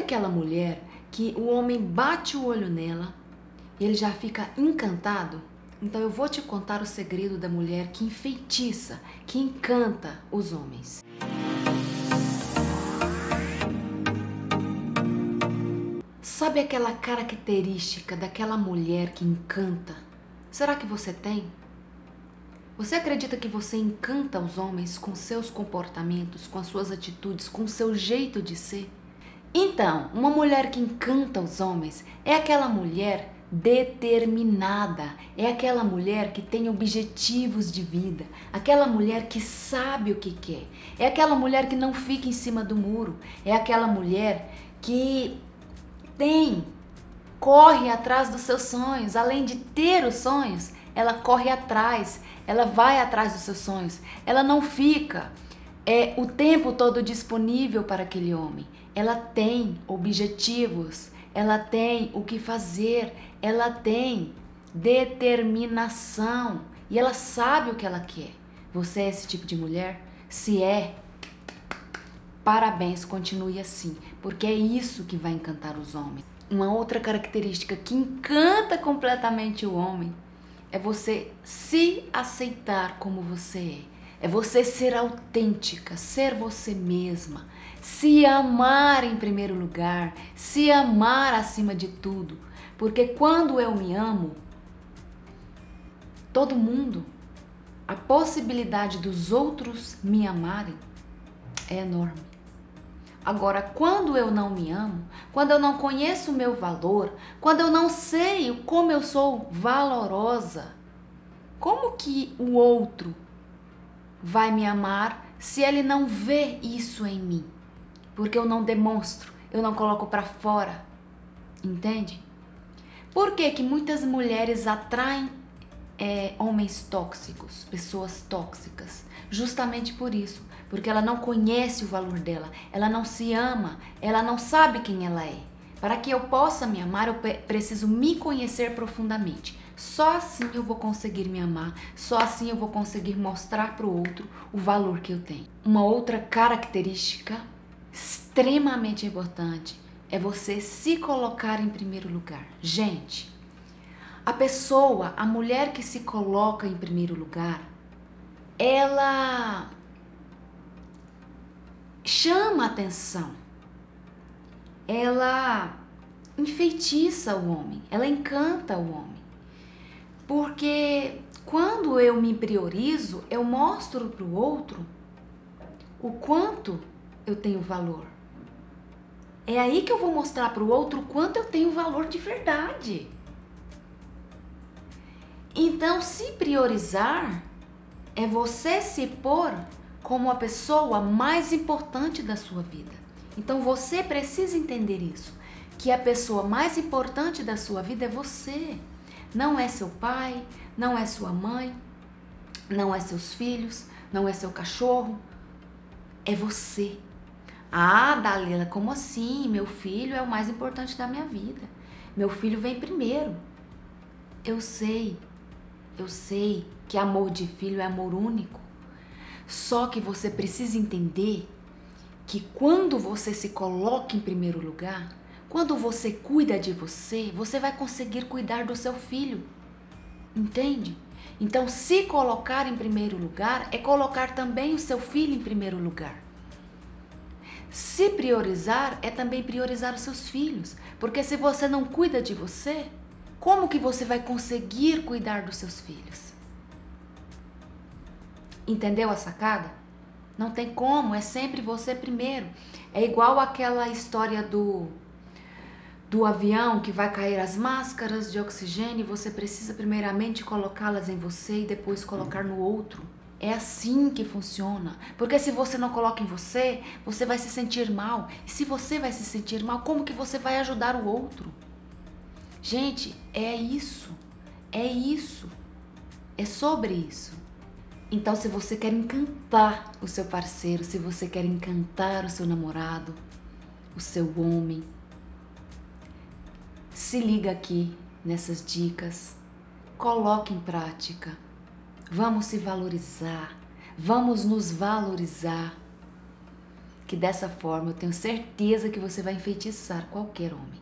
aquela mulher que o homem bate o olho nela e ele já fica encantado? Então eu vou te contar o segredo da mulher que enfeitiça, que encanta os homens. Sabe aquela característica daquela mulher que encanta? Será que você tem? Você acredita que você encanta os homens com seus comportamentos, com as suas atitudes, com seu jeito de ser? Então, uma mulher que encanta os homens é aquela mulher determinada, é aquela mulher que tem objetivos de vida, aquela mulher que sabe o que quer, é aquela mulher que não fica em cima do muro, é aquela mulher que tem, corre atrás dos seus sonhos, além de ter os sonhos, ela corre atrás, ela vai atrás dos seus sonhos, ela não fica é o tempo todo disponível para aquele homem. Ela tem objetivos, ela tem o que fazer, ela tem determinação e ela sabe o que ela quer. Você é esse tipo de mulher? Se é, parabéns, continue assim, porque é isso que vai encantar os homens. Uma outra característica que encanta completamente o homem é você se aceitar como você é. É você ser autêntica, ser você mesma, se amar em primeiro lugar, se amar acima de tudo. Porque quando eu me amo, todo mundo, a possibilidade dos outros me amarem é enorme. Agora, quando eu não me amo, quando eu não conheço o meu valor, quando eu não sei como eu sou valorosa, como que o outro vai me amar se ele não vê isso em mim? Porque eu não demonstro, eu não coloco para fora. Entende? Por que, que muitas mulheres atraem é, homens tóxicos, pessoas tóxicas? Justamente por isso, porque ela não conhece o valor dela, ela não se ama, ela não sabe quem ela é. Para que eu possa me amar, eu preciso me conhecer profundamente. Só assim eu vou conseguir me amar, só assim eu vou conseguir mostrar para o outro o valor que eu tenho. Uma outra característica extremamente importante é você se colocar em primeiro lugar. Gente, a pessoa, a mulher que se coloca em primeiro lugar, ela chama atenção. Ela enfeitiça o homem, ela encanta o homem. Porque quando eu me priorizo, eu mostro para o outro o quanto eu tenho valor. É aí que eu vou mostrar para o outro o quanto eu tenho valor de verdade. Então, se priorizar é você se pôr como a pessoa mais importante da sua vida. Então, você precisa entender isso, que a pessoa mais importante da sua vida é você. Não é seu pai, não é sua mãe, não é seus filhos, não é seu cachorro, é você. Ah, Dalila, como assim? Meu filho é o mais importante da minha vida. Meu filho vem primeiro. Eu sei, eu sei que amor de filho é amor único. Só que você precisa entender que quando você se coloca em primeiro lugar, quando você cuida de você, você vai conseguir cuidar do seu filho. Entende? Então, se colocar em primeiro lugar é colocar também o seu filho em primeiro lugar. Se priorizar é também priorizar os seus filhos, porque se você não cuida de você, como que você vai conseguir cuidar dos seus filhos? Entendeu a sacada? Não tem como, é sempre você primeiro. É igual aquela história do do avião que vai cair as máscaras de oxigênio você precisa primeiramente colocá-las em você e depois colocar no outro. É assim que funciona. Porque se você não coloca em você, você vai se sentir mal. E se você vai se sentir mal, como que você vai ajudar o outro? Gente, é isso. É isso. É sobre isso. Então, se você quer encantar o seu parceiro, se você quer encantar o seu namorado, o seu homem, se liga aqui nessas dicas, coloque em prática Vamos se valorizar, vamos nos valorizar. que dessa forma eu tenho certeza que você vai enfeitiçar qualquer homem.